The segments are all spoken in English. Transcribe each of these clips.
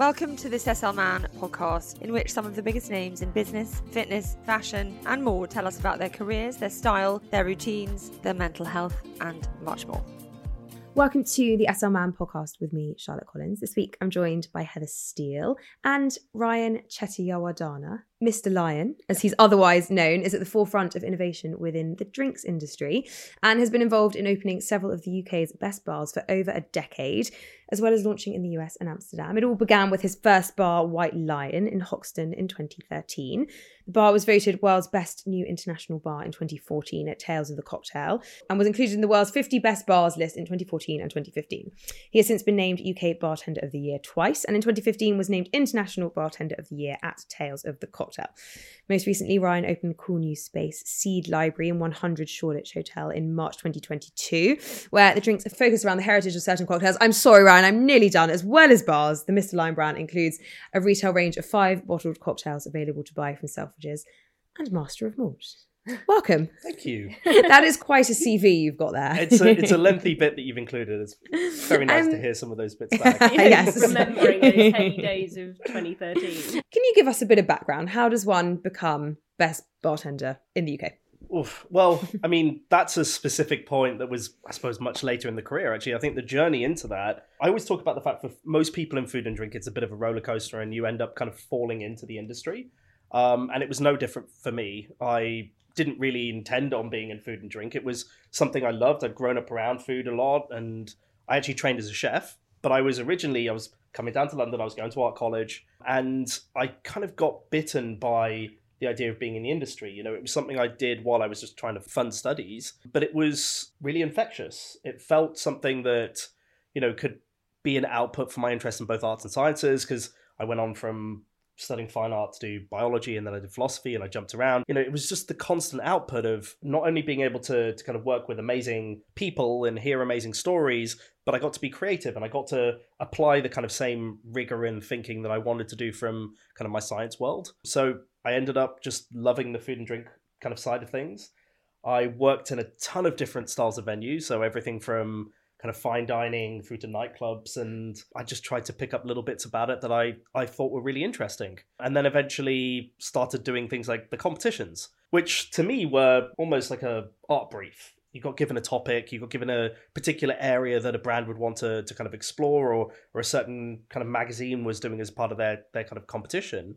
Welcome to this SLMan podcast, in which some of the biggest names in business, fitness, fashion, and more tell us about their careers, their style, their routines, their mental health, and much more. Welcome to the SLMan podcast with me, Charlotte Collins. This week I'm joined by Heather Steele and Ryan Chetiyawardana. Mr. Lyan, as he's otherwise known, is at the forefront of innovation within the drinks industry and has been involved in opening several of the UK's best bars for over a decade, as well as launching in the US and Amsterdam. It all began with his first bar, White Lyan, in Hoxton in 2013. Bar was voted world's best new international bar in 2014 at Tales of the Cocktail and was included in the world's 50 best bars list in 2014 and 2015. He has since been named UK Bartender of the Year twice, and in 2015 was named International Bartender of the Year at Tales of the Cocktail. Most recently, Ryan opened cool new space Seed Library in 100 Shoreditch Hotel in March 2022, where the drinks are focused around the heritage of certain cocktails. I'm sorry, Ryan, I'm nearly done. As well as bars, the Mr. Lyan brand includes a retail range of five bottled cocktails available to buy from Selfridges and Master of Malt. Welcome. Thank you. that is quite a CV you've got there. It's a, it's a lengthy bit that you've included. It's very nice Um, to hear some of those bits back. yes. remembering those heady days of 2013. Can you give us a bit of background? How does one become best bartender in the UK? Oof. Well, I mean, that's a specific point that was, I suppose, much later in the career, actually. I think the journey into that, I always talk about the fact for most people in food and drink, it's a bit of a roller coaster and you end up kind of falling into the industry. Um, and it was no different for me. I didn't really intend on being in food and drink. It was something I loved. I'd grown up around food a lot and I actually trained as a chef. But I was originally, I was coming down to London, I was going to art college, and I kind of got bitten by the idea of being in the industry. You know, it was something I did while I was just trying to fund studies, but it was really infectious. It felt something that, you know, could be an output for my interest in both arts and sciences because I went on from studying fine art to do biology and then I did philosophy and I jumped around. You know, it was just the constant output of not only being able to, to kind of work with amazing people and hear amazing stories, but I got to be creative and I got to apply the kind of same rigor and thinking that I wanted to do from kind of my science world. So I ended up just loving the food and drink kind of side of things. I worked in a ton of different styles of venues, so everything from kind of fine dining through to nightclubs and I just tried to pick up little bits about it that I, I thought were really interesting. And then eventually started doing things like the competitions, which to me were almost like a art brief. You got given a topic, you got given a particular area that a brand would want to, to kind of explore or or a certain kind of magazine was doing as part of their their kind of competition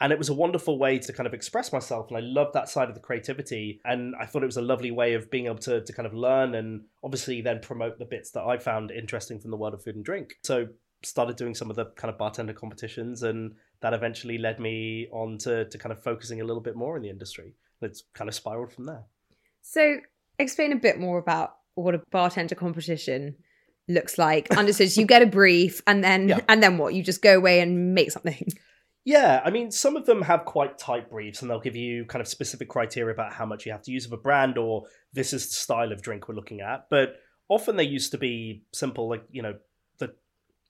and it was a wonderful way to kind of express myself and i loved that side of the creativity and i thought it was a lovely way of being able to, to kind of learn and obviously then promote the bits that i found interesting from the world of food and drink so started doing some of the kind of bartender competitions and that eventually led me on to, to kind of focusing a little bit more in the industry and it's kind of spiraled from there So, explain a bit more about what a bartender competition looks like. Understood. So you get a brief, and then Yeah. and then what? You just go away and make something. Yeah, I mean, some of them have quite tight briefs, and they'll give you kind of specific criteria about how much you have to use of a brand, or this is the style of drink we're looking at. But often they used to be simple, like you know, the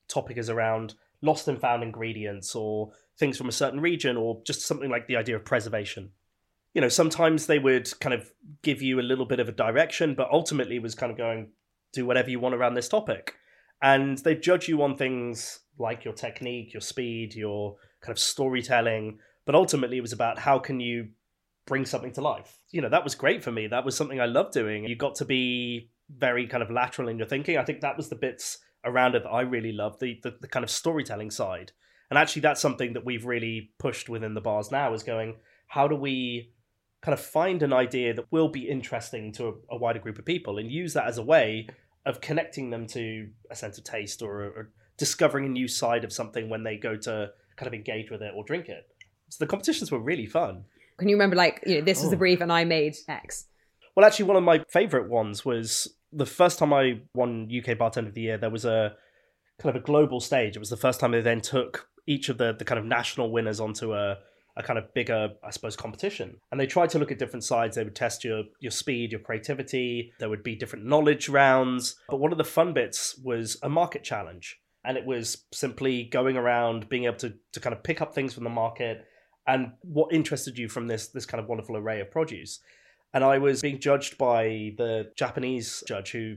topic is around lost and found ingredients, or things from a certain region, or just something like the idea of preservation. You know, sometimes they would kind of give you a little bit of a direction, but ultimately was kind of going do whatever you want around this topic, and they judge you on things like your technique, your speed, your kind of storytelling, but ultimately it was about how can you bring something to life. You know, that was great for me. That was something I loved doing. You got to be very kind of lateral in your thinking. I think that was the bits around it that I really loved, the, the, the kind of storytelling side. And actually that's something that we've really pushed within the bars now is going, how do we kind of find an idea that will be interesting to a, a wider group of people and use that as a way of connecting them to a sense of taste or, or discovering a new side of something when they go to kind of engage with it or drink it. So the competitions were really fun. Can you remember, like, you know, this was the Oh. brief, and I made X. Well, actually, one of my favorite ones was the first time I won UK Bartender of the Year. There was a kind of a global stage. It was the first time they then took each of the the kind of national winners onto a a kind of bigger, I suppose, competition. And they tried to look at different sides. They would test your your speed, your creativity. There would be different knowledge rounds. But one of the fun bits was a market challenge. And it was simply going around, being able to, to kind of pick up things from the market and what interested you from this this kind of wonderful array of produce. And I was being judged by the Japanese judge who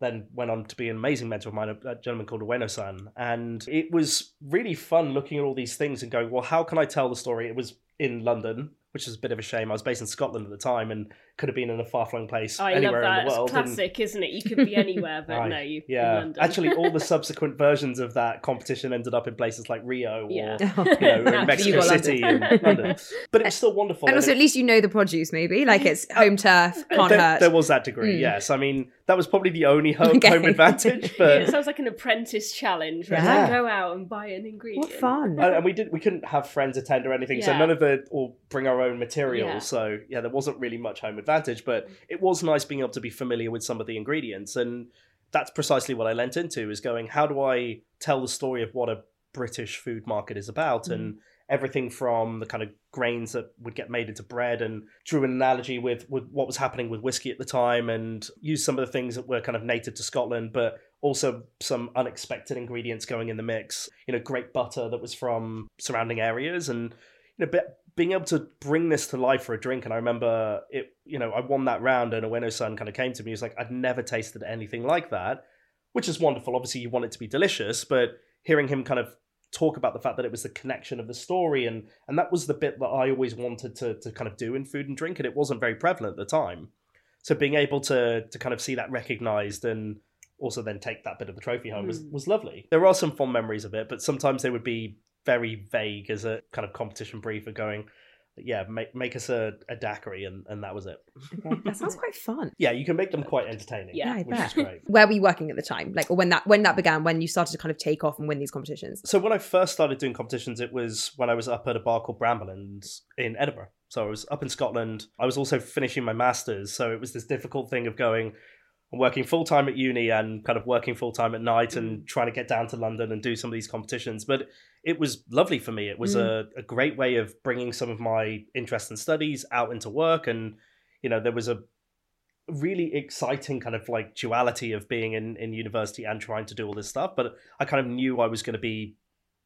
then went on to be an amazing mentor of mine, a gentleman called Ueno-san. And it was really fun looking at all these things and going, well, how can I tell the story? It was in London, which is a bit of a shame. I was based in Scotland at the time and could have been in a far flung place I anywhere love that. in the world. It's classic, isn't it? You could be anywhere, but Aye. no, you. yeah, in London. actually, all the subsequent versions of that competition ended up in places like Rio Yeah. or you know, in Mexico You got City and London. But it was still wonderful. And and also, it- at least you know the produce, maybe like it's home turf, can't there, hurt. there was that degree, Mm. yes. I mean, that was probably the only home, Okay. home advantage, Yeah, but it sounds like an apprentice challenge. Right? Yeah. Like, go out and buy an ingredient. what fun! and and we did we couldn't have friends attend or anything, so none of the or bring our own material. Yeah. So yeah, there wasn't really much home advantage, but mm. it was nice being able to be familiar with some of the ingredients, and that's precisely what I lent into is going, how do I tell the story of what a British food market is about, and mm. everything from the kind of grains that would get made into bread and drew an analogy with, with what was happening with whiskey at the time and used some of the things that were kind of native to Scotland, but also some unexpected ingredients going in the mix. You know, great butter that was from surrounding areas and you know, be- being able to bring this to life for a drink. And I remember it, you know, I won that round and Ueno-san kind of came to me. He was like, I'd never tasted anything like that, which is wonderful. Obviously, you want it to be delicious, but hearing him kind of talk about the fact that it was the connection of the story and and that was the bit that I always wanted to to kind of do in food and drink and it wasn't very prevalent at the time. So being able to to kind of see that recognized and also then take that bit of the trophy home was, Mm. was lovely. There are some fond memories of it, but sometimes they would be very vague as a kind of competition briefer going, yeah, make make us a, a daiquiri and, and that was it. Okay, That sounds quite fun. Yeah, you can make them quite entertaining. Yeah, which is great. Where were you working at the time? Like, when that when that began? When you started to kind of take off and win these competitions? So when I first started doing competitions, it was when I was up at a bar called Bramblelands in Edinburgh. So I was up in Scotland. I was also finishing my masters, so it was this difficult thing of going. I'm working full time at uni and kind of working full time at night and mm. trying to get down to London and do some of these competitions. But it was lovely for me. It was a, a great way of bringing some of my interests and studies out into work. And, you know, there was a really exciting kind of like duality of being in, in university and trying to do all this stuff. But I kind of knew I was going to be,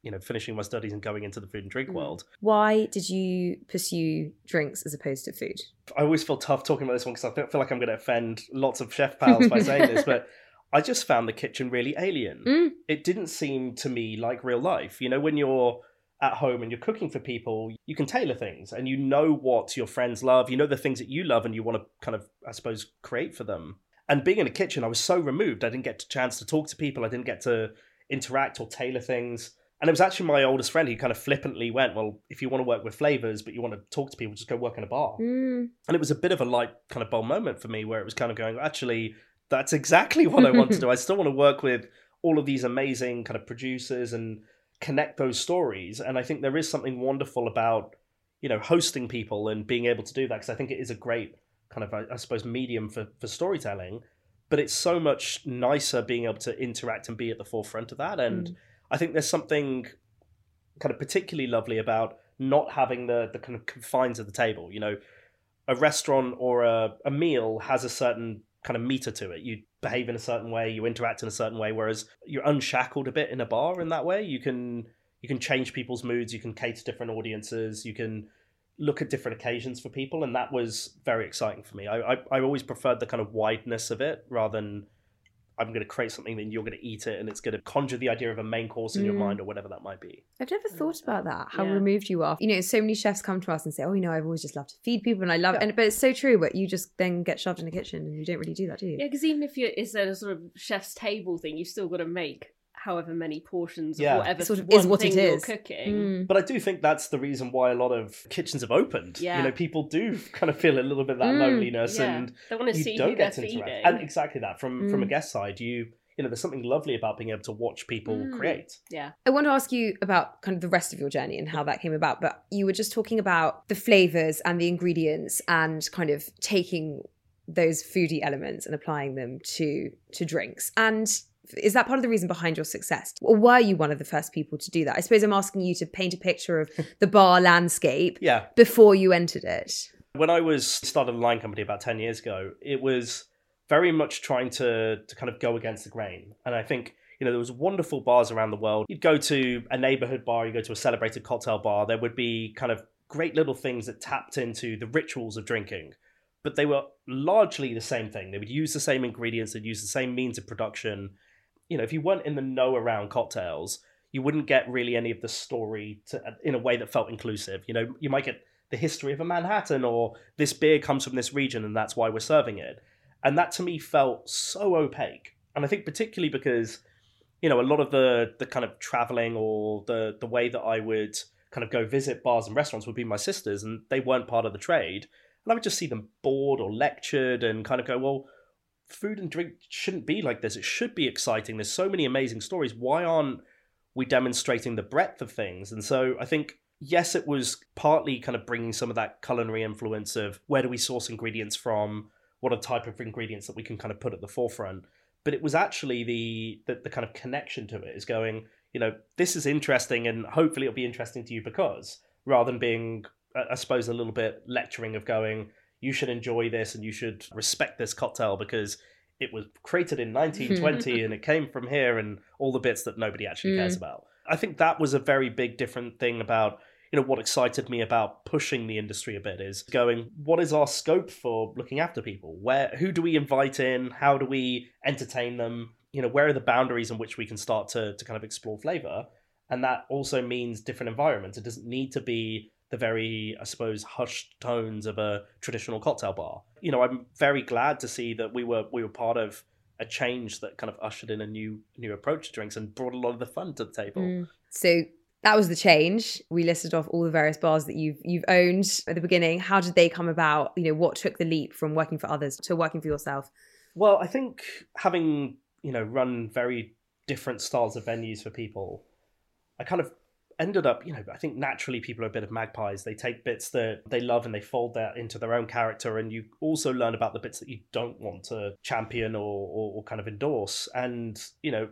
you know, finishing my studies and going into the food and drink Mm. world. Why did you pursue drinks as opposed to food? I always feel tough talking about this one because I feel like I'm going to offend lots of chef pals by saying this, but I just found the kitchen really alien. Mm. It didn't seem to me like real life. You know, when you're at home and you're cooking for people, you can tailor things and you know what your friends love. You know the things that you love and you want to kind of, I suppose, create for them. And being in a kitchen, I was so removed. I didn't get a chance to talk to people. I didn't get to interact or tailor things. And it was actually my oldest friend who kind of flippantly went, Well, if you want to work with flavors, but you want to talk to people, just go work in a bar. Mm. And it was a bit of a light, kind of bold moment for me where it was kind of going, actually, that's exactly what I want to do. I still want to work with all of these amazing kind of producers and connect those stories. And I think there is something wonderful about, you know, hosting people and being able to do that because I think it is a great kind of, I, I suppose, medium for, for storytelling. But it's so much nicer being able to interact and be at the forefront of that. And mm. I think there's something kind of particularly lovely about not having the the kind of confines of the table. You know, a restaurant or a, a meal has a certain kind of meter to it. You behave in a certain way, you interact in a certain way, whereas you're unshackled a bit in a bar in that way. You can you can change people's moods, you can cater different audiences, you can look at different occasions for people, and that was very exciting for me. I I, I always preferred the kind of wideness of it rather than I'm going to create something then you're going to eat it and it's going to conjure the idea of a main course in your Mm. mind or whatever that might be. I've never thought about that. How Yeah. removed you are. You know, so many chefs come to us and say, "Oh, you know, I've always just loved to feed people, and I love Yeah. it." And but it's so true. But you just then get shoved in the kitchen, and you don't really do that, do you? Yeah, because even if you're, it's a sort of chef's table thing, you've still got to make however many portions Yeah. of whatever sort of one is what it thing you're cooking. Mm. But I do think that's the reason why a lot of kitchens have opened. Yeah. You know, people do kind of feel a little bit of that Mm. loneliness Yeah. and They want to you see don't who they're get to feeding. interact. And exactly that from from a Mm. guest side, you you know, there's something lovely about being able to watch people Mm. create. yeah. I want to ask you about kind of the rest of your journey and how that came about. But you were just talking about the flavors and the ingredients and kind of taking those foodie elements and applying them to to drinks. And Is that part of the reason behind your success? Or were you one of the first people to do that? I suppose I'm asking you to paint a picture of the bar landscape Yeah. before you entered it. When I was started a line company about 10 years ago, it was very much trying to to kind of go against the grain. And I think, you know, there was wonderful bars around the world. You'd go to a neighborhood bar, you go to a celebrated cocktail bar, there would be kind of great little things that tapped into the rituals of drinking. But they were largely the same thing. They would use the same ingredients, they'd use the same means of production. You know, if you weren't in the know around cocktails, you wouldn't get really any of the story to, in a way that felt inclusive. You know, you might get the history of a Manhattan or this beer comes from this region and that's why we're serving it. And that to me felt so opaque. And I think particularly because, you know, a lot of the the kind of traveling or the the way that I would kind of go visit bars and restaurants would be my sisters and they weren't part of the trade. And I would just see them bored or lectured and kind of go, well, food and drink shouldn't be like this. It should be exciting. There's so many amazing stories. Why aren't we demonstrating the breadth of things? And so I think yes, it was partly kind of bringing some of that culinary influence of where do we source ingredients from, what are the type of ingredients that we can kind of put at the forefront. But it was actually the, the the kind of connection to it is going, you know, this is interesting, and hopefully it'll be interesting to you because rather than being, I suppose, a little bit lecturing of going, you should enjoy this and you should respect this cocktail because it was created in 1920 and it came from here and all the bits that nobody actually cares mm. about. I think that was a very big different thing about you know what excited me about pushing the industry a bit is going what is our scope for looking after people? Where who do we invite in? How do we entertain them? You know where are the boundaries in which we can start to to kind of explore flavor? And that also means different environments. It doesn't need to be the very i suppose hushed tones of a traditional cocktail bar you know i'm very glad to see that we were we were part of a change that kind of ushered in a new new approach to drinks and brought a lot of the fun to the table Mm. So that was the change. We listed off all the various bars that you've you've owned at the beginning. How did they come about? You know, what took the leap from working for others to working for yourself? Well, I think having you know run very different styles of venues for people, I kind of ended up you know I think naturally people are a bit of magpies. They take bits that they love and they fold that into their own character, and you also learn about the bits that you don't want to champion or or, or kind of endorse. And you know,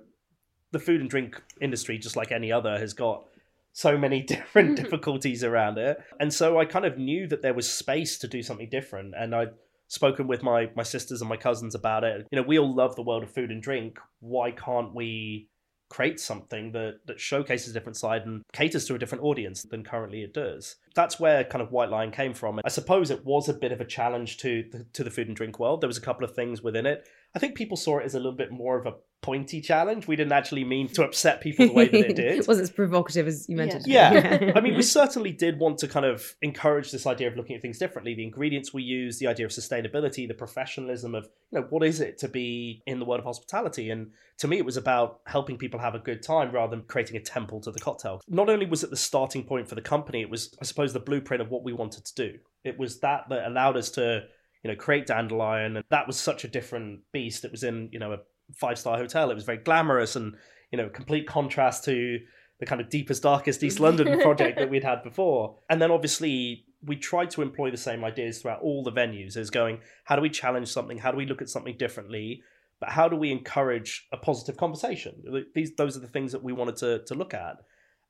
the food and drink industry, just like any other, has got so many different mm-hmm. difficulties around it. And so I kind of knew that there was space to do something different. And I'd spoken with my my sisters and my cousins about it. You know, we all love the world of food and drink. Why can't we create something that that showcases a different side and caters to a different audience than currently it does? That's where kind of White Lyan came from. I suppose it was a bit of a challenge to the, to the food and drink world. There was a couple of things within it. I think people saw it as a little bit more of a pointy challenge. We didn't actually mean to upset people the way that it did. It wasn't as provocative as you mentioned. Yeah. I mean, we certainly did want to kind of encourage this idea of looking at things differently. The ingredients we use, the idea of sustainability, the professionalism of, you know, what is it to be in the world of hospitality? And to me, it was about helping people have a good time rather than creating a temple to the cocktail. Not only was it the starting point for the company, it was, I suppose, the blueprint of what we wanted to do. It was that that allowed us to, you know, create Dandelyan. And that was such a different beast. It was in, you know, a five star hotel. It was very glamorous and, you know, complete contrast to the kind of deepest, darkest East London project that we'd had before. And then obviously we tried to employ the same ideas throughout all the venues as going, how do we challenge something? How do we look at something differently? But how do we encourage a positive conversation? These those are the things that we wanted to to look at.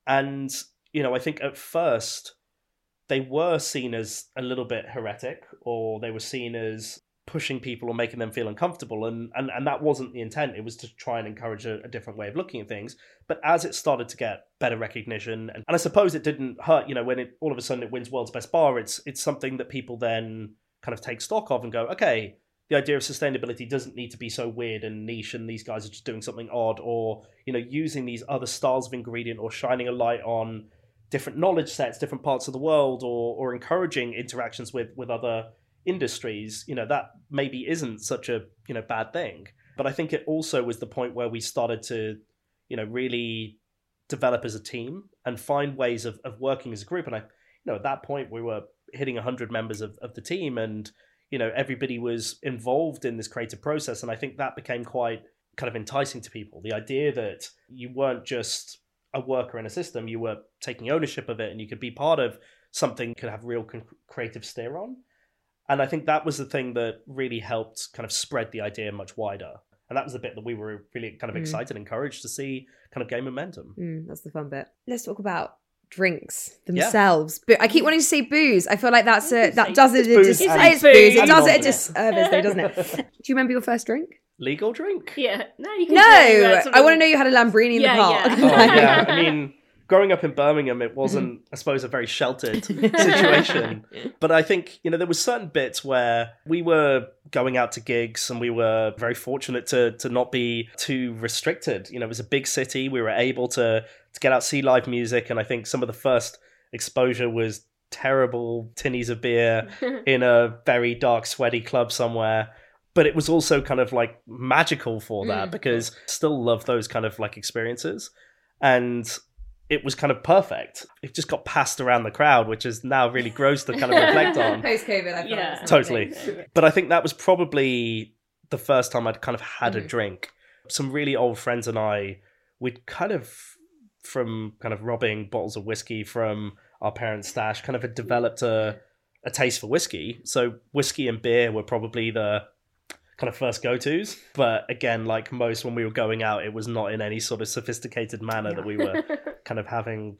And, you know, I think at first they were seen as a little bit heretic or they were seen as pushing people or making them feel uncomfortable and and, and that wasn't the intent. It was to try and encourage a, a different way of looking at things. But as it started to get better recognition and, and i suppose it didn't hurt you know when it all of a sudden it wins world's best bar it's it's something that people then kind of take stock of and go okay the idea of sustainability doesn't need to be so weird and niche and these guys are just doing something odd or you know using these other styles of ingredient or shining a light on different knowledge sets different parts of the world or or encouraging interactions with with other industries you know that maybe isn't such a you know bad thing. But i think it also was the point where we started to you know really develop as a team and find ways of, of working as a group. And i you know at that point we were hitting 100 members of, of the team and you know everybody was involved in this creative process. And i think that became quite kind of enticing to people. The idea that you weren't just a worker in a system you were taking ownership of it and you could be part of something could have real con- creative steer on and I think that was the thing that really helped kind of spread the idea much wider. And that was the bit that we were really kind of Mm. excited, and encouraged to see kind of gain momentum. Mm, that's the fun bit. Let's talk about drinks Yeah. themselves. But I keep wanting to say booze. I feel like that's a that does it. a dis- it's booze. It does it a disservice, though, doesn't it? Do you remember your first drink? Legal drink? Yeah. No, you can No, say that uh, sort I want to know you had a Lamborghini in Yeah, the park. yeah. Oh yeah, I mean, growing up in Birmingham, it wasn't. I suppose, a very sheltered situation. but I think you know there was certain bits where we were going out to gigs, and we were very fortunate to to not be too restricted. You know, it was a big city. We were able to to get out see live music, and I think some of the first exposure was terrible tinnies of beer in a very dark, sweaty club somewhere. But it was also kind of like magical for that Mm. because still love those kind of like experiences. And it was kind of perfect. It just got passed around the crowd, which is now really gross to kind of reflect on. Post COVID, I Yeah. Totally. But I think that was probably the first time I'd kind of had a Mhm. drink. Some really old friends and I, we'd kind of, from kind of robbing bottles of whiskey from our parents' stash, kind of had developed a, a taste for whiskey. So whiskey and beer were probably the kind of first go tos. But again, like most when we were going out, it was not in any sort of sophisticated manner that we were kind of having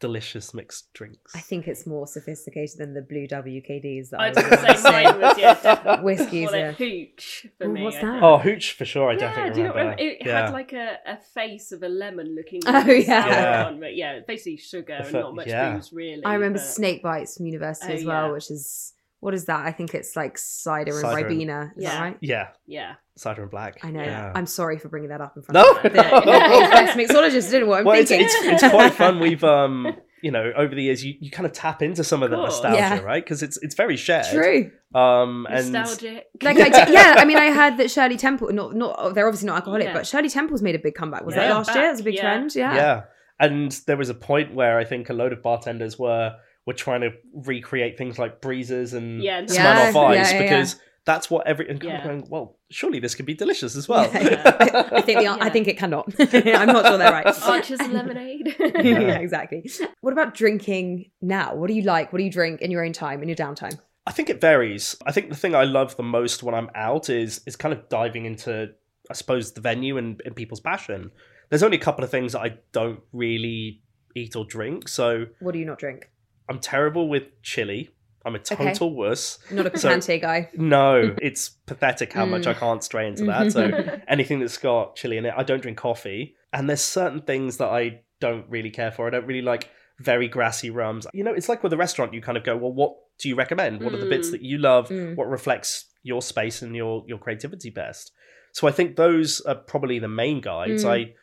delicious mixed drinks. I think it's more sophisticated than the blue WKDs that I I was was going going to to say mine was yeah, definitely Whiskies, more yeah. hooch for Ooh, me. what's that? Oh, hooch for sure. I yeah, definitely do you not remember. remember? It yeah. had like a, a face of a lemon looking. Oh, yeah. Yeah. On, but yeah, basically sugar and not much yeah. booze really. I remember but- snake bites from university Oh, as well, yeah. which is what is that? I think it's like cider and Cider and- ribena. Is that Yeah. right? yeah, Yeah. cider and black. I know. Yeah. I'm sorry for bringing that up in front No. of the best mixologist. Didn't what I'm well, it's, thinking. it's it's quite fun. We've um, you know, over the years, you, you kind of tap into some of the Cool. nostalgia, Yeah. right? Because it's it's very shared. True. Um, and Nostalgic. Like I did, yeah, I mean, I heard that Shirley Temple, not not they're obviously not alcoholic, Yeah. but Shirley Temple's made a big comeback. Was Yeah. that last year? It was a big Yeah. trend. Yeah. yeah. and there was a point where I think a load of bartenders were were trying to recreate things like breezes and Yeah, and Smirnoff Yeah, Ice yeah, yeah, because that's what every and kind of Yeah. going. Well, surely this could be delicious as well. Yeah. I, I think the, I think it cannot. I'm not sure they're right. Archer's lemonade. yeah, exactly. What about drinking now? What do you like? What do you drink in your own time, in your downtime? I think it varies. I think the thing I love the most when I'm out is is kind of diving into, I suppose, the venue and, and people's passion. There's only a couple of things that I don't really eat or drink. So What do you not drink? I'm terrible with chili. I'm a Okay. total wuss. Not a So- guy. No, it's pathetic how much Mm. I can't stray into that. So anything that's got chili in it, I don't drink coffee. And there's certain things that I don't really care for. I don't really like very grassy rums. You know, it's like with a restaurant, you kind of go, well, what do you recommend? What are the bits Mm. that you love? Mm. What reflects your space and your your creativity best? So I think those are probably the main guides. Mm. I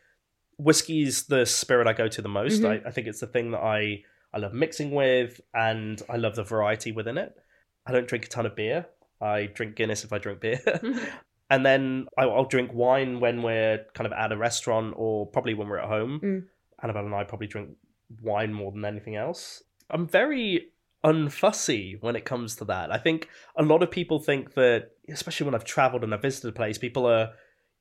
is the spirit I go to the most. I, I think it's the thing that I I love mixing with, and I love the variety within it. I don't drink a ton of beer. I drink Guinness if I drink beer. and then I'll drink wine when we're kind of at a restaurant or probably when we're at home. Mm. Annabelle and I probably drink wine more than anything else. I'm very unfussy when it comes to that. I think a lot of people think that, especially when I've traveled and I've visited a place, people are,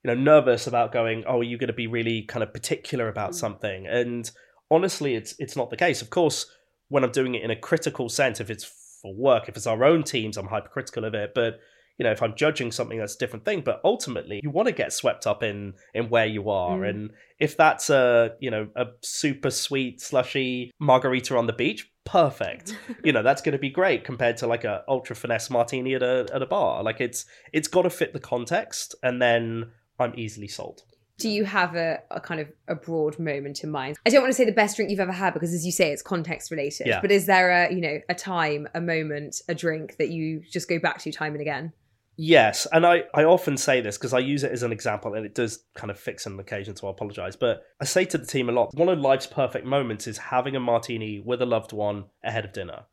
you know, nervous about going, "Oh, are you going to be really kind of particular about Mm. something?" And honestly, it's it's not the case. Of course, when I'm doing it in a critical sense, if it's for work, if it's our own teams, I'm hypercritical of it. But you know, if I'm judging something, that's a different thing. But ultimately, you want to get swept up in in where you are, Mm. and if that's a you know a super sweet slushy margarita on the beach, perfect. you know, that's going to be great compared to like a ultra finesse martini at a at a bar. Like it's it's got to fit the context, and then I'm easily sold. Do you have a, a kind of a broad moment in mind? I don't want to say the best drink you've ever had because, as you say, it's context related. Yeah. But is there a you know a time, a moment, a drink that you just go back to time and again? Yes, and I, I often say this because I use it as an example and it does kind of fix an occasion, so I apologize. But I say to the team a lot one of life's perfect moments is having a martini with a loved one ahead of dinner.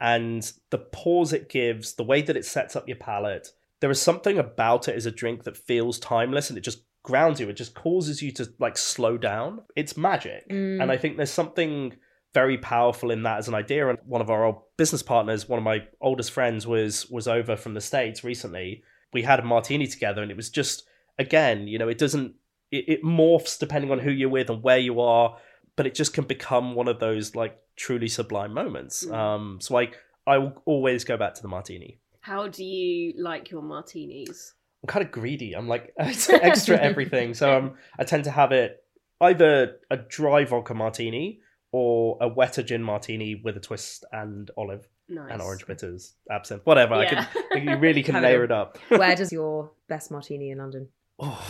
And the pause it gives, the way that it sets up your palate, there is something about it as a drink that feels timeless and it just grounds you. It just causes you to like slow down. It's magic. Mm. And I think there's something very powerful in that as an idea. And one of our old business partners, one of my oldest friends, was was over from the States recently. We had a martini together and it was just again, you know, it doesn't it, it morphs depending on who you're with and where you are, but it just can become one of those like truly sublime moments. Mm. Um so I I will always go back to the martini. How do you like your martinis? I'm kind of greedy. I'm like extra everything. So um, I tend to have it either a dry vodka martini or a wetter gin martini with a twist and olive Nice. and orange bitters, absinthe, whatever. I Yeah. can, you really can layer it up. Where does your best martini in London? Oh,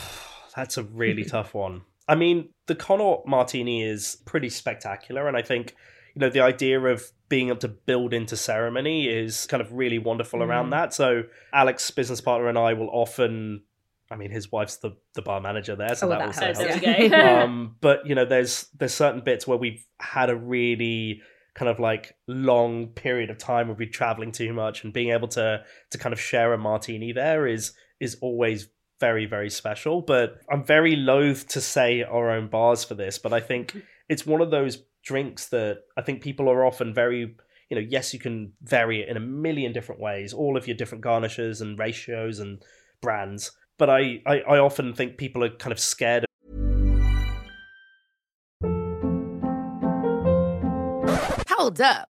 that's a really tough one. I mean, the Connaught Martini is pretty spectacular, and I think you know the idea of being able to build into ceremony is kind of really wonderful around Mm. that. So Alex, business partner, and I will often. I mean, his wife's the the bar manager there, so Oh, that, that also helps, helps. um, but you know, there's there's certain bits where we've had a really kind of like long period of time where we're traveling too much, and being able to to kind of share a martini there is is always very very special. But I'm very loath to say our own bars for this, but I think it's one of those drinks that I think people are often very you know yes you can vary it in a million different ways all of your different garnishes and ratios and brands but I, I, I often think people are kind of scared Hold up.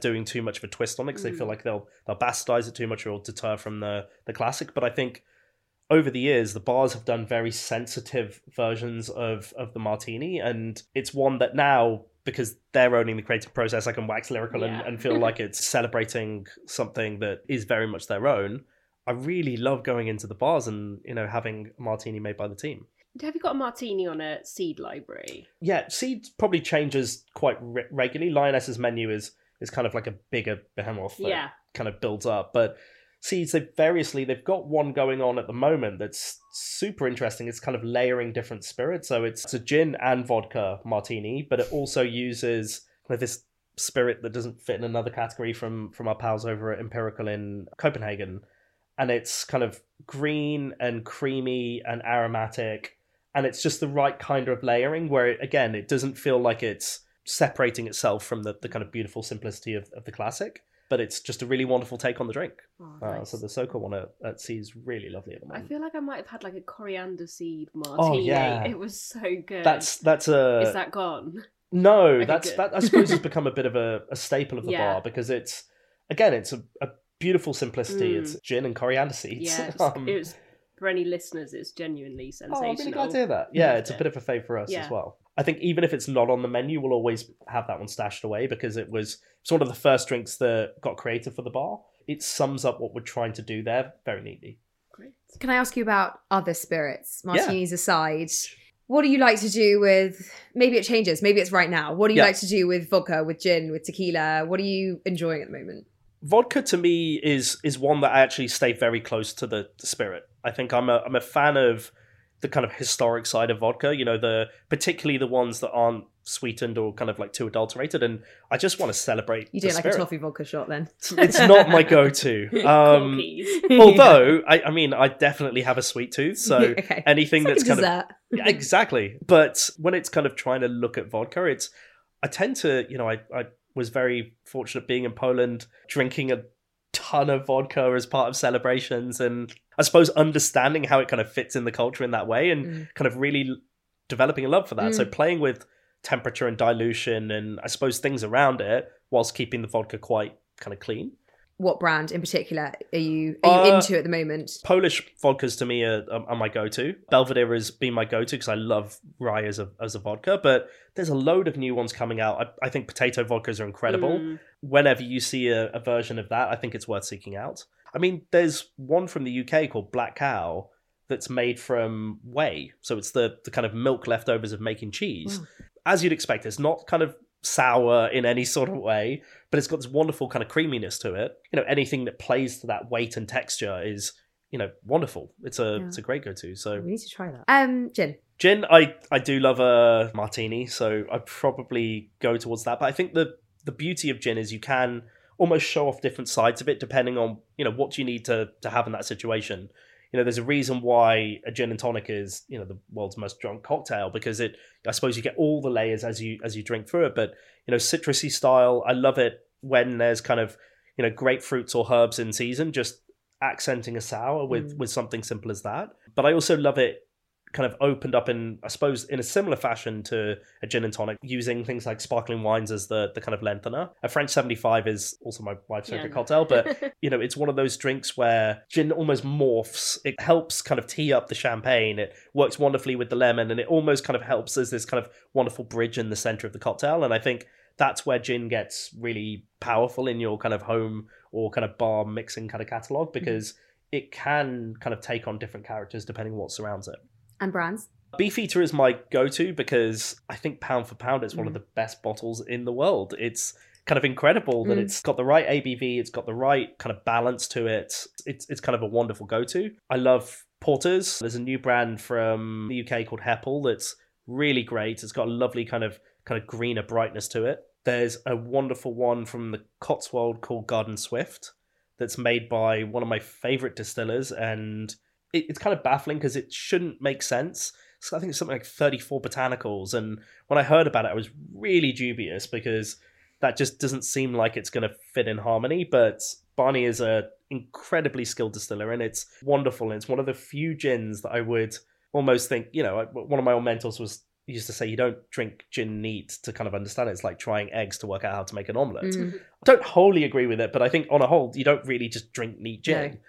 Doing too much of a twist on it because they feel mm. like they'll they'll bastardize it too much or it'll deter from the the classic. But I think over the years the bars have done very sensitive versions of of the martini, and it's one that now because they're owning the creative process, I can wax lyrical and, and feel like it's celebrating something that is very much their own. I really love going into the bars and you know having a martini made by the team. Have you got a martini on a seed library? Yeah, Seed probably changes quite re- regularly. Lyaness's menu is is kind of like a bigger behemoth that Yeah. kind of builds up. But Seeds, they variously they've got one going on at the moment that's super interesting. It's kind of layering different spirits. So it's, it's a gin and vodka martini, but it also uses kind of this spirit that doesn't fit in another category from from our pals over at Empirical in Copenhagen. And it's kind of green and creamy and aromatic and it's just the right kind of layering where it, again it doesn't feel like it's separating itself from the, the kind of beautiful simplicity of, of the classic but it's just a really wonderful take on the drink Oh, uh, nice. so the Soka one at, at sea is really lovely at the I feel like I might have had like a coriander seed martini. Oh, yeah. It was so good. that's that's a Is that gone? no Okay, that's good. that i suppose has become a bit of a, a staple of the Yeah. bar because it's again it's a, a beautiful simplicity Mm. it's gin and coriander seeds Yeah, it was, Um, it was for any listeners. It's genuinely Oh, sensational. I'm really glad to hear that. Yeah, it's a bit of a fave for us Yeah. as well. I think even if it's not on the menu, we'll always have that one stashed away because it was it's one of the first drinks that got created for the bar. It sums up what we're trying to do there very neatly. Great. Can I ask you about other spirits, martinis aside? What do you like to do with? Maybe it changes. Maybe it's right now. What do you Yeah. like to do with vodka, with gin, with tequila? What are you enjoying at the moment? Vodka to me is is one that I actually stay very close to the, the spirit. I think I'm a I'm a fan of the kind of historic side of vodka. You know, the particularly the ones that aren't sweetened or kind of like too adulterated. And I just want to celebrate. You the do like spirit. a toffee vodka shot then? It's not my go-to. Um, although I, I mean I definitely have a sweet tooth, so Okay. anything It's that's like a kind of. Yeah, exactly. But when it's kind of trying to look at vodka, it's I tend to you know I I was very fortunate being in Poland, drinking a ton of vodka as part of celebrations, and I suppose understanding how it kind of fits in the culture in that way, and Mm. kind of really developing a love for that. So Mm. playing with temperature and dilution, and I suppose things around it, whilst keeping the vodka quite kind of clean. What brand in particular are you are you Uh, into at the moment? Polish vodkas to me are, are my go-to. Belvedere has been my go-to because I love rye as a as a vodka. But there's a load of new ones coming out. I, I think potato vodkas are incredible. Mm. Whenever you see a, a version of that, I think it's worth seeking out. I mean, there's one from the UK called Black Cow that's made from whey. So it's the, the kind of milk leftovers of making cheese. As you'd expect, it's not kind of sour in any sort of way, but it's got this wonderful kind of creaminess to it. You know, anything that plays to that weight and texture is, you know, wonderful. It's a Yeah. it's a great go-to. So We need to try that. Um, gin. Gin, I I do love a martini, so I probably go towards that. But I think the the beauty of gin is you can almost show off different sides of it depending on you know what you need to to have in that situation. You know, there's a reason why a gin and tonic is you know the world's most drunk cocktail because it. I suppose you get all the layers as you as you drink through it. But you know, citrusy style, I love it when there's kind of you know grapefruits or herbs in season, just accenting a sour with Mm. with something simple as that. But I also love it kind of opened up in I suppose in a similar fashion to a gin and tonic, using things like sparkling wines as the the kind of lengthener. A French seventy five is also my wife's Yeah. favorite cocktail, but you know it's one of those drinks where gin almost morphs. It helps kind of tee up the champagne. It works wonderfully with the lemon, and it almost kind of helps as this kind of wonderful bridge in the center of the cocktail. And I think that's where gin gets really powerful in your kind of home or kind of bar mixing kind of catalog because mm-hmm. it can kind of take on different characters depending on what surrounds it. And brands. Beefeater is my go-to because I think pound for pound it's one of Mm. the best bottles in the world. It's kind of incredible that Mm. it's got the right ABV, it's got the right kind of balance to it. It's it's kind of a wonderful go-to. I love porters. There's a new brand from the UK called Hepple that's really great. It's got a lovely kind of kind of greener brightness to it. There's a wonderful one from the Cotswold called Garden Swift that's made by one of my favorite distillers and it, it's kind of baffling because it shouldn't make sense. So I think it's something like 34 botanicals. And when I heard about it, I was really dubious because that just doesn't seem like it's going to fit in harmony. But Barney is a incredibly skilled distiller and it's wonderful. And it's one of the few gins that I would almost think, you know, one of my old mentors was used to say you don't drink gin neat to kind of understand it. It's like trying eggs to work out how to make an omelette. Mm. I don't wholly agree with it, but I think on a whole, you don't really just drink neat gin.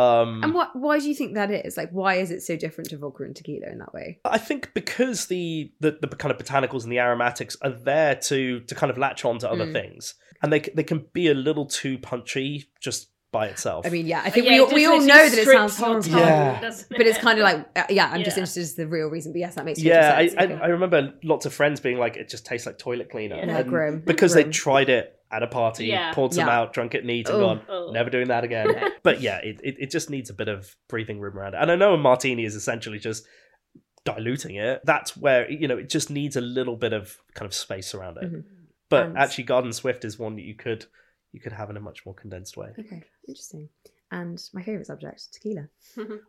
Um, And what? Why do you think that is? Like, why is it so different to vodka and tequila in that way? I think because the, the the kind of botanicals and the aromatics are there to to kind of latch on to other Mm. things, and they they can be a little too punchy just by itself. I mean, yeah, I think Yeah, we all, just we all know that it sounds your horrible. Yeah. But it's kind of like, uh, yeah, I'm just interested as the real reason. But yes, that makes total yeah, I, sense. I, Okay. I remember lots of friends being like, it just tastes like toilet cleaner, Yeah. and grim, because they tried it at a party, Yeah. poured some Yeah. out, drunk it neat, and gone, Oh. never doing that again. but yeah, it, it it just needs a bit of breathing room around it. And I know a martini is essentially just diluting it. That's where you know it just needs a little bit of kind of space around it. Mhm. But And- actually, Garden Swift is one that you could you could have in a much more condensed way. Okay, interesting. And my favorite subject, tequila.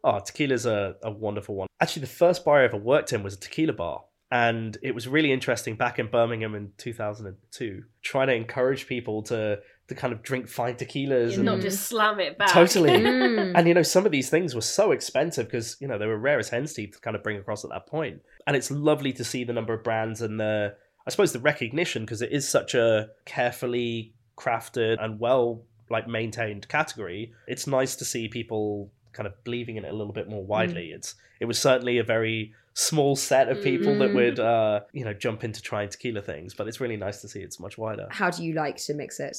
Oh, tequila's a, a wonderful one. Actually, the first bar I ever worked in was a tequila bar. And it was really interesting back in Birmingham in 2002, trying to encourage people to, to kind of drink fine tequilas. And not just slam it back. Totally. Mm. And you know, some of these things were so expensive because you know they were rare as hen's teeth to kind of bring across at that point. And it's lovely to see the number of brands and the, I suppose, the recognition because it is such a carefully crafted and well like maintained category. It's nice to see people kind of believing in it a little bit more widely. It's it was certainly a very small set of people that Mm. would uh you know jump into trying tequila things, but it's really nice to see it's much wider How do you like to mix it?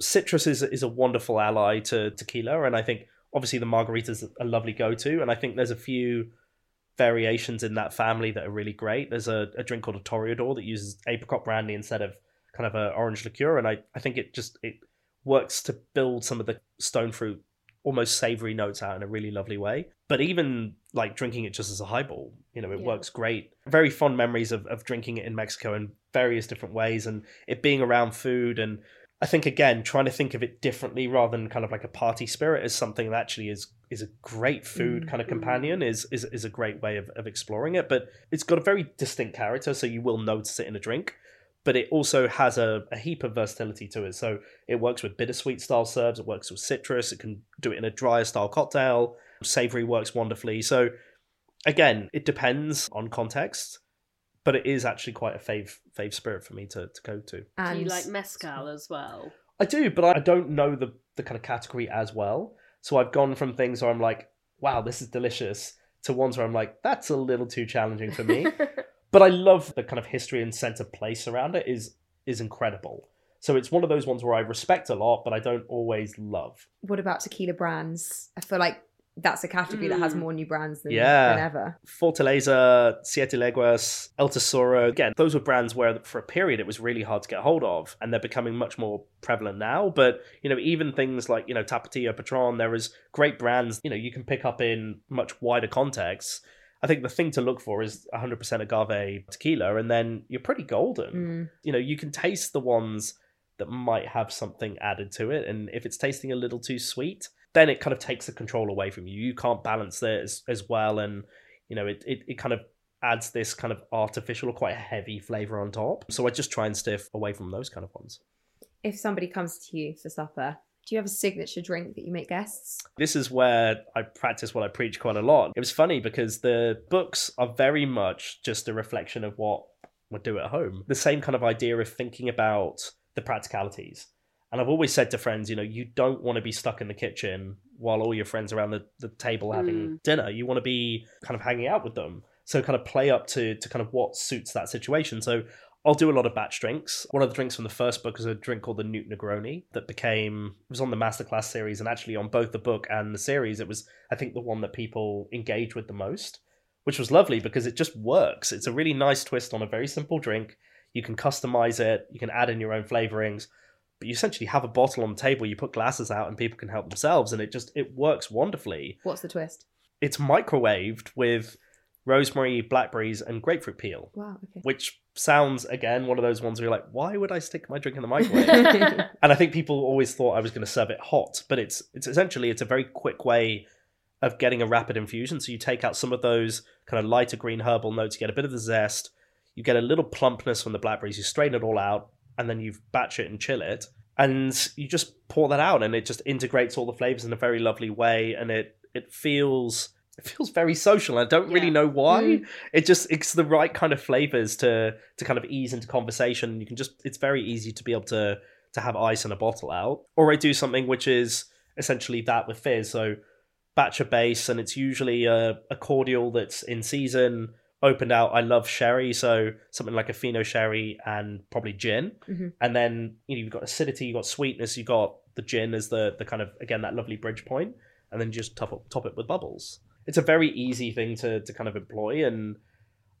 citrus is is a wonderful ally to tequila, and I think obviously the margarita is a lovely go to, and I think there's a few variations in that family that are really great. There's a, a drink called a Toreador that uses apricot brandy instead of kind of a orange liqueur, and I, I think it just it works to build some of the stone fruit almost savory notes out in a really lovely way. But even like drinking it just as a highball, you know, it Yeah. works great. Very fond memories of, of drinking it in Mexico in various different ways and it being around food and I think again, trying to think of it differently rather than kind of like a party spirit is something that actually is is a great food kind of mm-hmm. companion is, is is a great way of, of exploring it. But it's got a very distinct character, so you will notice it in a drink. But it also has a, a heap of versatility to it. So it works with bittersweet style serves, it works with citrus, it can do it in a drier style cocktail. Savory works wonderfully. So again, it depends on context, but it is actually quite a fave fave spirit for me to, to go to. Do you like mezcal as well? I do, but I don't know the the kind of category as well. So I've gone from things where I'm like, wow, this is delicious, to ones where I'm like, that's a little too challenging for me. but I love the kind of history and sense of place around it is is incredible. So it's one of those ones where I respect a lot, but I don't always love. what about tequila brands? I feel like that's a category that has Mm. more new brands than, Yeah. than ever. Fortaleza, Siete Leguas, El Tesoro. Again, those were brands where for a period it was really hard to get hold of, and they're becoming much more prevalent now. But, you know, even things like, you know, Tapatio, Patron, there is great brands, you know, you can pick up in much wider contexts. I think the thing to look for is 100% agave tequila, and then you're pretty golden. Mm. You know, you can taste the ones that might have something added to it, and if it's tasting a little too sweet, then it kind of takes the control away from you. You can't balance it as, as well, and you know, it, it, it kind of adds this kind of artificial or quite heavy flavor on top. So I just try and stay away from those kind of ones. If somebody comes to you for supper, do you have a signature drink that you make guests? This is where I practice what I preach quite a lot. It was funny because the books are very much just a reflection of what we do at home. The same kind of idea of thinking about the practicalities. And I've always said to friends, you know, you don't want to be stuck in the kitchen while all your friends around the, the table having mm. dinner. You want to be kind of hanging out with them. So kind of play up to to kind of what suits that situation. So I'll do a lot of batch drinks. One of the drinks from the first book is a drink called the Newt Negroni that became it was on the masterclass series and actually on both the book and the series it was I think the one that people engage with the most, which was lovely because it just works. It's a really nice twist on a very simple drink. You can customize it, you can add in your own flavorings, but you essentially have a bottle on the table, you put glasses out and people can help themselves and it just it works wonderfully. What's the twist? It's microwaved with rosemary, blackberries and grapefruit peel Wow, okay. which sounds again one of those ones where you're like, why would I stick my drink in the microwave? and I think people always thought I was going to serve it hot, but it's it's essentially it's a very quick way of getting a rapid infusion. So you take out some of those kind of lighter green herbal notes, you get a bit of the zest, you get a little plumpness from the blackberries, you strain it all out, and then you batch it and chill it. And you just pour that out and it just integrates all the flavors in a very lovely way and it it feels it feels very social. I don't really know why Mm. it just it's the right kind of flavors to to kind of ease into conversation you can just it's very easy to be able to to have ice in a bottle out or i do something which is essentially that with fizz so batch a base and it's usually a, a cordial that's in season opened out i love sherry so something like a fino sherry and probably gin Mhm. and then you know you've got acidity you've got sweetness you've got the gin as the the kind of again that lovely bridge point and then just top it, top it with bubbles it's a very easy thing to to kind of employ and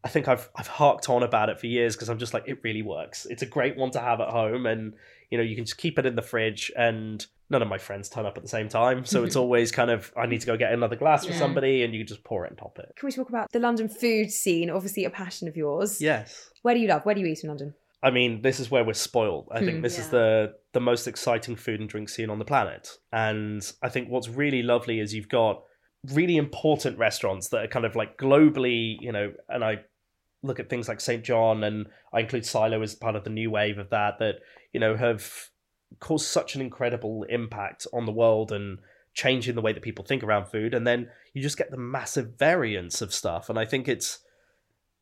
I think I've I've harked on about it for years because I'm just like it really works. It's a great one to have at home, and you know you can just keep it in the fridge, and none of my friends turn up at the same time, so it's always kind of I need to go get another glass for somebody, and you just pour it and top it. Can we talk about the London food scene? Obviously, a passion of yours. Yes, Where do you love? Where do you eat in London? I mean this is where we're spoiled. I Hmm. think this is the the most exciting food and drink scene on the planet, and I think what's really lovely is you've got really important restaurants that are kind of like globally, you know, and I look at things like St. John and I include Silo as part of the new wave of that that, you know, have caused such an incredible impact on the world and changing the way that people think around food. And then you just get the massive variance of stuff. And I think it's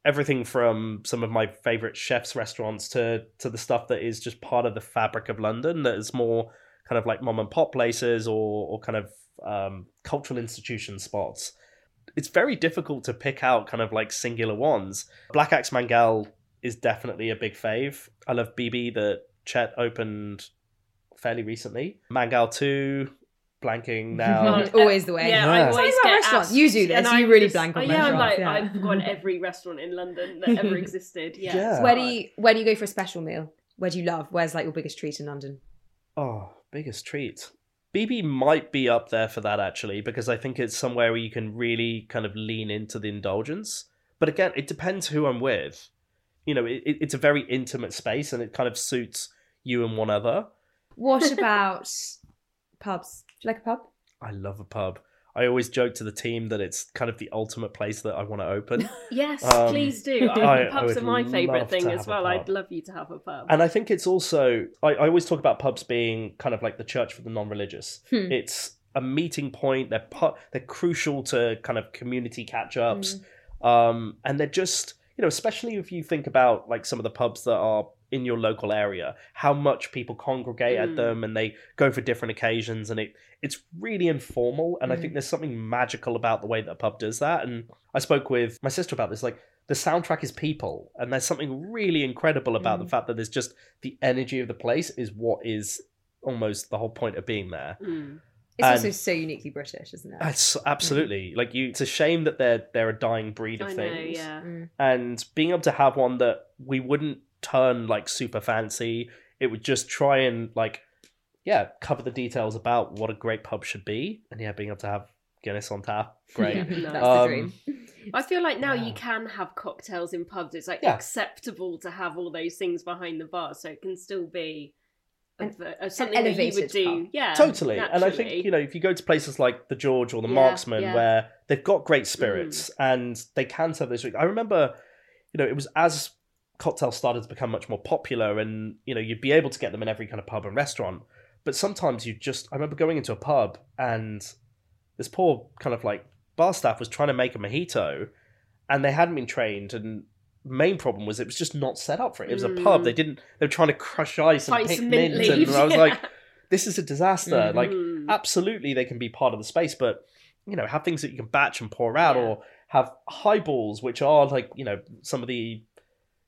everything from some of my favorite chefs' restaurants to to the stuff that is just part of the fabric of London that is more kind of like mom and pop places or or kind of um, cultural institution spots. It's very difficult to pick out kind of like singular ones. Black Axe Mangal is definitely a big fave. I love BiBi that Chet opened fairly recently. Mangal 2, blanking now. God. Always the way. Yeah, Yeah. I always about get restaurants. asked- You do this. and You I'm really just- blank on oh, Yeah, I'm restaurants, like yeah. I've gone every restaurant in London that ever existed. Yeah. Yeah. Where do you where do you go for a special meal? Where do you love? Where's like your biggest treat in London? Oh, biggest treat. BiBi might be up there for that actually, because I think it's somewhere where you can really kind of lean into the indulgence. But again, it depends who I'm with. You know, it, it- it's a very intimate space and it kind of suits you and one other. What about pubs? Do you like a pub? I love a pub. I always joke to the team that it's kind of the ultimate place that I want to open. Yes, Um, please do. I- I, I pubs would are my favourite thing as well. I'd love you to have a pub. And I think it's also I, I always talk about pubs being kind of like the church for the non-religious. Hmm. It's a meeting point. They're pu- they're crucial to kind of community catch-ups, Hmm. um, and they're just you know especially if you think about like some of the pubs that are in your local area, how much people congregate at Mm. them and they go for different occasions, and it it's really informal. And I Mm. think there's something magical about the way that a pub does that. And I spoke with my sister about this, like the soundtrack is people and there's something really incredible about Mm. the fact that there's just the energy of the place is what is almost the whole point of being there Mm. It's also so uniquely British, isn't it? It's absolutely like you. It's a shame that they're they're a dying breed of I know, things. yeah. Mm. and being able to have one that we wouldn't turn like super fancy it would just try and like yeah cover the details about what a great pub should be and yeah being able to have guinness on tap great That's No. the Um, dream. I feel like now Yeah. you can have cocktails in pubs. It's like Yeah. acceptable to have all those things behind the bar, so it can still be An- a- something that you would do. pub. Yeah, totally and i think you know if you go to places like the george or the Yeah, marksman yeah. where they've got great spirits and they can serve those drinks i remember you know it was as cocktails started to become much more popular and you know you'd be able to get them in every kind of pub and restaurant but sometimes you just i remember going into a pub and this poor kind of like bar staff was trying to make a mojito and they hadn't been trained and main problem was it was just not set up for it it was a pub Mm. they didn't they were trying to crush ice and pick mint, mint and i was yeah. like this is a disaster Mhm. like Mm. absolutely they can be part of the space but you know have things that you can batch and pour out Yeah. or have highballs which are like you know some of the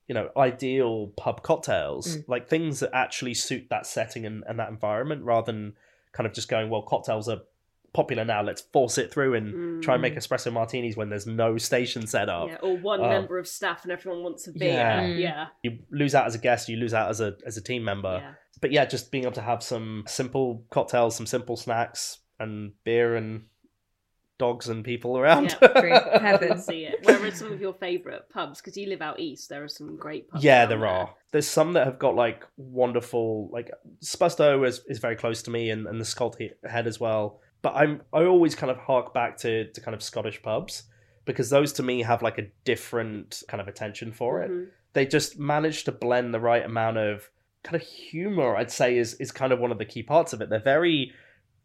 you know ideal pub cocktails Mm. like things that actually suit that setting and, and that environment rather than kind of just going well cocktails are popular now let's force it through and try and make Mm. espresso martinis when there's no station set up Yeah, or one Oh. member of staff and everyone wants a beer. Yeah. Mm. Yeah, you lose out as a guest you lose out as a as a team member yeah. but yeah just being able to have some simple cocktails some simple snacks and beer and dogs and people around Yeah, I heaven. can see it. Where are some of your favourite pubs? Because you live out east, there are some great pubs. yeah, down there are. There's some that have got like wonderful, like Spurstowe is, is very close to me, and, and the Scolt Head as well. But I'm I always kind of hark back to to kind of Scottish pubs because those to me have like a different kind of attention for it. Mhm. They just manage to blend the right amount of kind of humor. I'd say is is kind of one of the key parts of it. They're very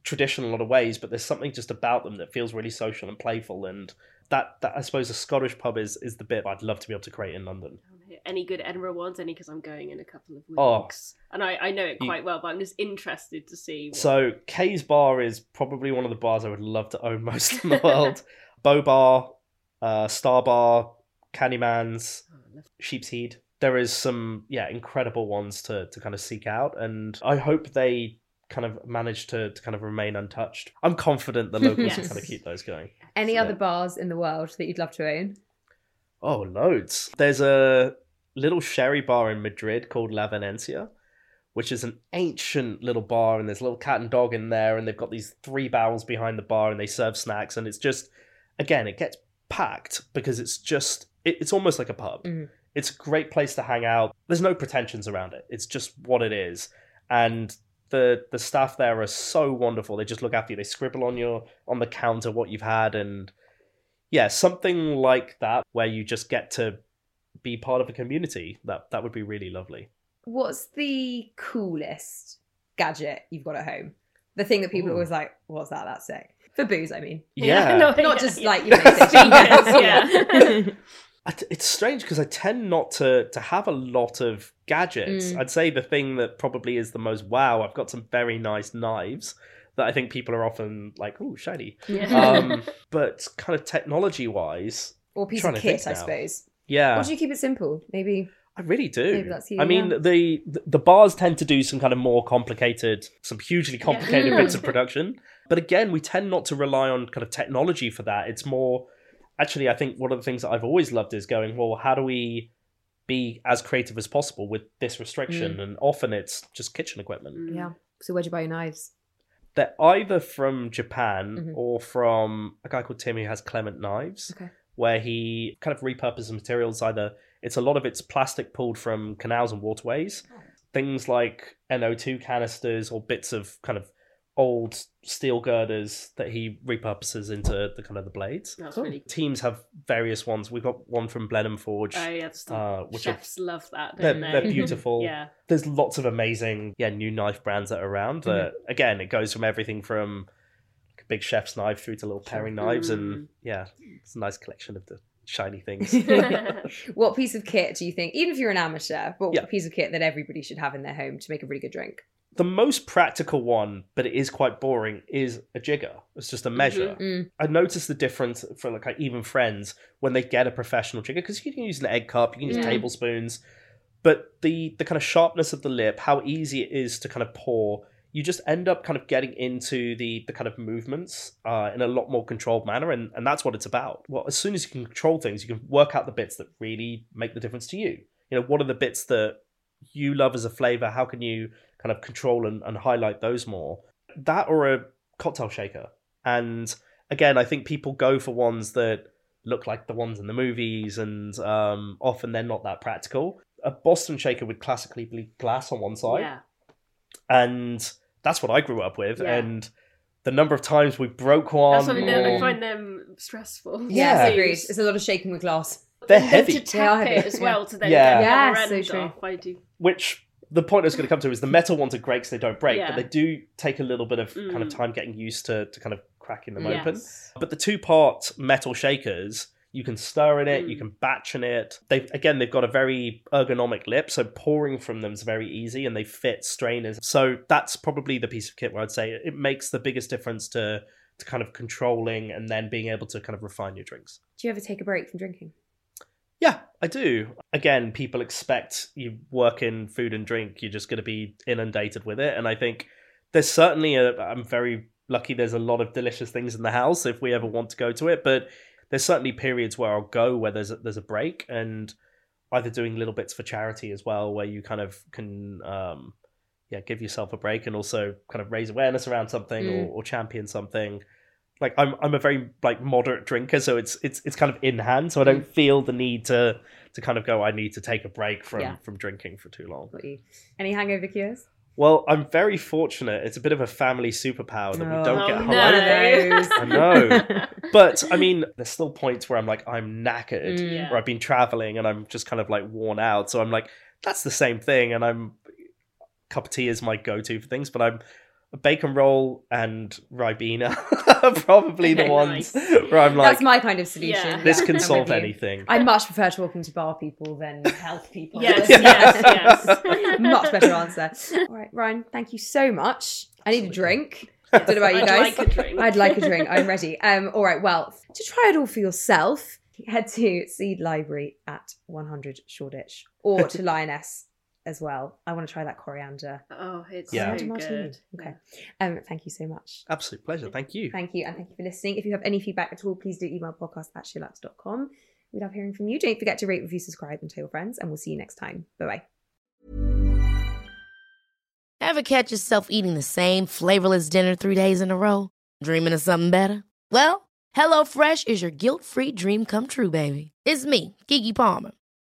traditional in a lot of ways, but there's something just about them that feels really social and playful and. That, that I suppose a Scottish pub is is the bit I'd love to be able to create in London. Any good Edinburgh ones? Any because I'm going in a couple of Oh. weeks, and I, I know it You- quite well, but I'm just interested to see. What... So Kay's Bar is probably one of the bars I would love to own most in the world. Bow Bar, uh, Star Bar, Candyman's, Oh, Sheep's Heid. There is some yeah incredible ones to to kind of seek out, and I hope they kind of manage to, to kind of remain untouched. I'm confident the locals will Yes. kind of keep those going. Any Yeah. other bars in the world that you'd love to own? Oh, loads. There's a little sherry bar in Madrid called La Venencia, which is an ancient little bar, and there's a little cat and dog in there, and they've got these three barrels behind the bar, and they serve snacks, and it's just, again, it gets packed because it's just, it, it's almost like a pub. Mhm. It's a great place to hang out. There's no pretensions around it. It's just what it is, and the the staff there are so wonderful. They just look after you. They scribble on your on the counter what you've had, and yeah, something like that where you just get to be part of a community. That that would be really lovely. What's the coolest gadget you've got at home? The thing that people are Ooh. always like, what's that? That's sick. For booze, I mean. Yeah, no, Not just yeah. like, you know, Speakers, yeah. T- it's strange because I tend not to to have a lot of gadgets. Mm. I'd say the thing that probably is the most wow. I've got some very nice knives that I think people are often like, "Ooh, shiny." Yeah. Um, but kind of technology wise, or piece Trying of kit, I suppose. yeah, Or do you keep it simple? Maybe. I really do. Maybe that's you, I mean, yeah. the the bars tend to do some kind of more complicated, some hugely complicated Yeah. bits of production. But again, we tend not to rely on kind of technology for that. It's more, actually, I think one of the things that I've always loved is going, well, how do we be as creative as possible with this restriction? And often it's just kitchen equipment. Mm. Yeah. So where'd you buy your knives? They're either from Japan Mhm. or from a guy called Tim who has Clement Knives Okay. where he kind of repurposes materials. Either it's a lot of it's plastic pulled from canals and waterways, things like NO2 canisters or bits of kind of old steel girders that he repurposes into the kind of the blades. That's Cool. really cool. Teams have various ones. We've got one from Blenheim Forge. Oh yeah, the uh, which are, chefs love that. they're, Don't they? they're beautiful. Yeah. There's lots of amazing, yeah, new knife brands that are around. That again, it goes from everything from like a big chef's knife through to little paring knives, Mm. and yeah, it's a nice collection of the shiny things. what piece of kit do you think, even if you're an amateur, what Yeah. piece of kit that everybody should have in their home to make a really good drink? The most practical one, but it is quite boring, is a jigger. It's just a measure. Mm. I noticed the difference for like even friends when they get a professional jigger because you can use an egg cup, you can use Yeah. tablespoons, but the the kind of sharpness of the lip, how easy it is to kind of pour, you just end up kind of getting into the the kind of movements uh, in a lot more controlled manner, and and that's what it's about. Well, as soon as you can control things, you can work out the bits that really make the difference to you. You know, what are the bits that you love as a flavor? How can you kind of control and, and highlight those more? That or a cocktail shaker. And again, I think people go for ones that look like the ones in the movies, and um, often they're not that practical. A Boston shaker would classically be glass on one side, Yeah. and that's what I grew up with. Yeah. And the number of times we broke one, That's something that I or- find them stressful. Yeah. Yes, agreed. It's a lot of shaking with glass. they're And heavy. to They are tap heavy, it as well to then Yeah. get the Yes, other so true. off. I do. which the point I was going to come to is the metal ones are great because they don't break, Yeah. but they do take a little bit of kind of Mm. time getting used to, to kind of cracking them open. But the two part metal shakers, you can stir in it, you Mm. can batch in it. They again, they've got a very ergonomic lip, so pouring from them is very easy, and they fit strainers. So that's probably the piece of kit where I'd say it makes the biggest difference to to kind of controlling and then being able to kind of refine your drinks. Do you ever take a break from drinking? Yeah, I do. Again, people expect you work in food and drink, you're just going to be inundated with it. And I think there's certainly a, I'm very lucky there's a lot of delicious things in the house if we ever want to go to it. But there's certainly periods where I'll go where there's a, there's a break and either doing little bits for charity as well, where you kind of can, um, yeah, give yourself a break and also kind of raise awareness around something Mm. or, or champion something like I'm I'm a very like moderate drinker, so it's it's it's kind of in hand, so I don't feel the need to to kind of go. I need to take a break from Yeah. from drinking for too long. Got you. Any hangover cures? Well, I'm very fortunate. It's a bit of a family superpower that we don't Oh, get no. hungover. Those. I know, but I mean, there's still points where I'm like I'm knackered, Mm. Yeah. or I've been traveling and I'm just kind of like worn out. So I'm like, that's the same thing, and I'm cup of tea is my go-to for things, but I'm bacon roll and ribena are probably the ones nice. where I'm like That's my kind of solution. Yeah. this can solve anything. I much prefer talking to bar people than health people. Yes, Yeah. yes, yes. much better answer. All right, Ryan, thank you so much. I need a drink. I don't know about you I'd guys. like a drink. I'd like a drink. I'm ready. Um, all right, well, to try it all for yourself, head to Seed Library at 100 Shoreditch or to Lyaness as well. I want to try that coriander. Oh, it's Yeah. so Coriander good. Okay. Um, thank you so much. Absolute pleasure. Thank you. Thank you, and thank you for listening. If you have any feedback at all, please do email podcast at sheerluxe.com. We love hearing from you. Don't forget to rate, review, subscribe, and tell your friends, and we'll see you next time. Bye bye. Ever catch yourself eating the same flavorless dinner three days in a row? Dreaming of something better? Well, HelloFresh is your guilt free dream come true, baby. It's me, Keke Palmer.